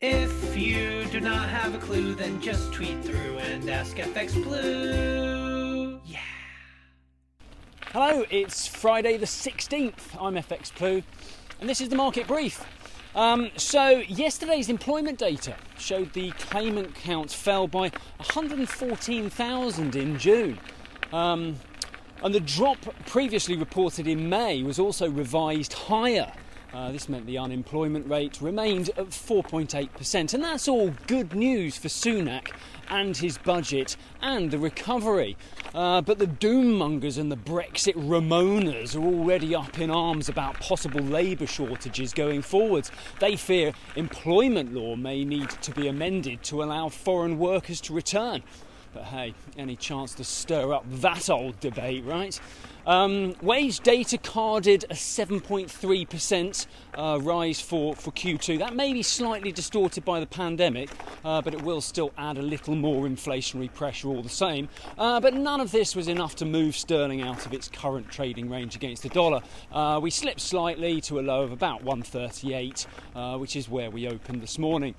If you do not have a clue, then just tweet through and ask FX Blue. Yeah. Hello, it's Friday the 16th. I'm FX Blue, and this is the market brief. Um, so, yesterday's employment data showed the claimant count fell by 114,000 in June. Um, and the drop previously reported in May was also revised higher. Uh, this meant the unemployment rate remained at 4.8%, and that's all good news for Sunak and his budget and the recovery. Uh, but the doommongers and the Brexit Remoaners are already up in arms about possible labour shortages going forwards. They fear employment law may need to be amended to allow foreign workers to return. But hey, any chance to stir up that old debate, right? Um, wage data carded a 7.3% uh, rise for, for Q2. That may be slightly distorted by the pandemic, uh, but it will still add a little more inflationary pressure all the same. Uh, but none of this was enough to move sterling out of its current trading range against the dollar. Uh, we slipped slightly to a low of about 138, uh, which is where we opened this morning.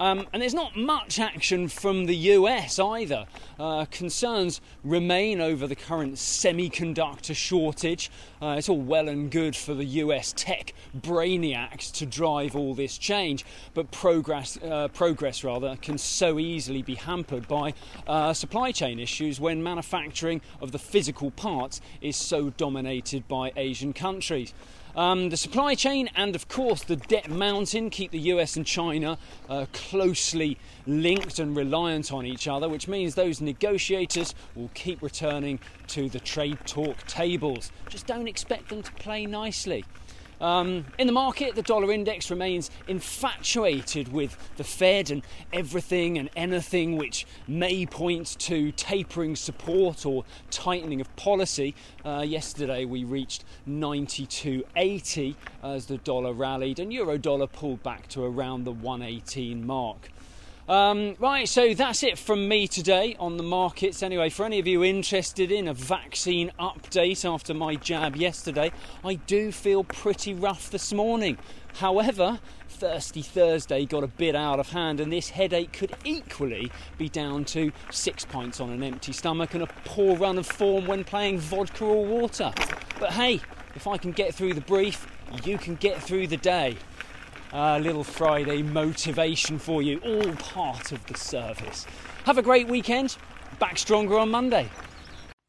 Um, and there's not much action from the US either. Uh, concerns remain over the current semiconductor shortage. Uh, it's all well and good for the US tech brainiacs to drive all this change, but progress, uh, progress rather, can so easily be hampered by uh, supply chain issues when manufacturing of the physical parts is so dominated by Asian countries. Um, the supply chain and, of course, the debt mountain keep the US and China uh, closely linked and reliant on each other, which means those negotiators will keep returning to the trade talk tables. Just don't expect them to play nicely. Um, in the market, the dollar index remains infatuated with the Fed and everything and anything which may point to tapering support or tightening of policy. Uh, yesterday, we reached 92.80 as the dollar rallied, and euro dollar pulled back to around the 118 mark. Um, right, so that's it from me today on the markets. Anyway, for any of you interested in a vaccine update after my jab yesterday, I do feel pretty rough this morning. However, Thirsty Thursday got a bit out of hand, and this headache could equally be down to six pints on an empty stomach and a poor run of form when playing vodka or water. But hey, if I can get through the brief, you can get through the day uh, little Friday motivation for you, all part of the service. Have a great weekend. Back stronger on Monday.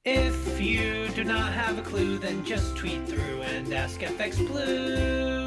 If you do not have a clue, then just tweet through and ask FX Blue.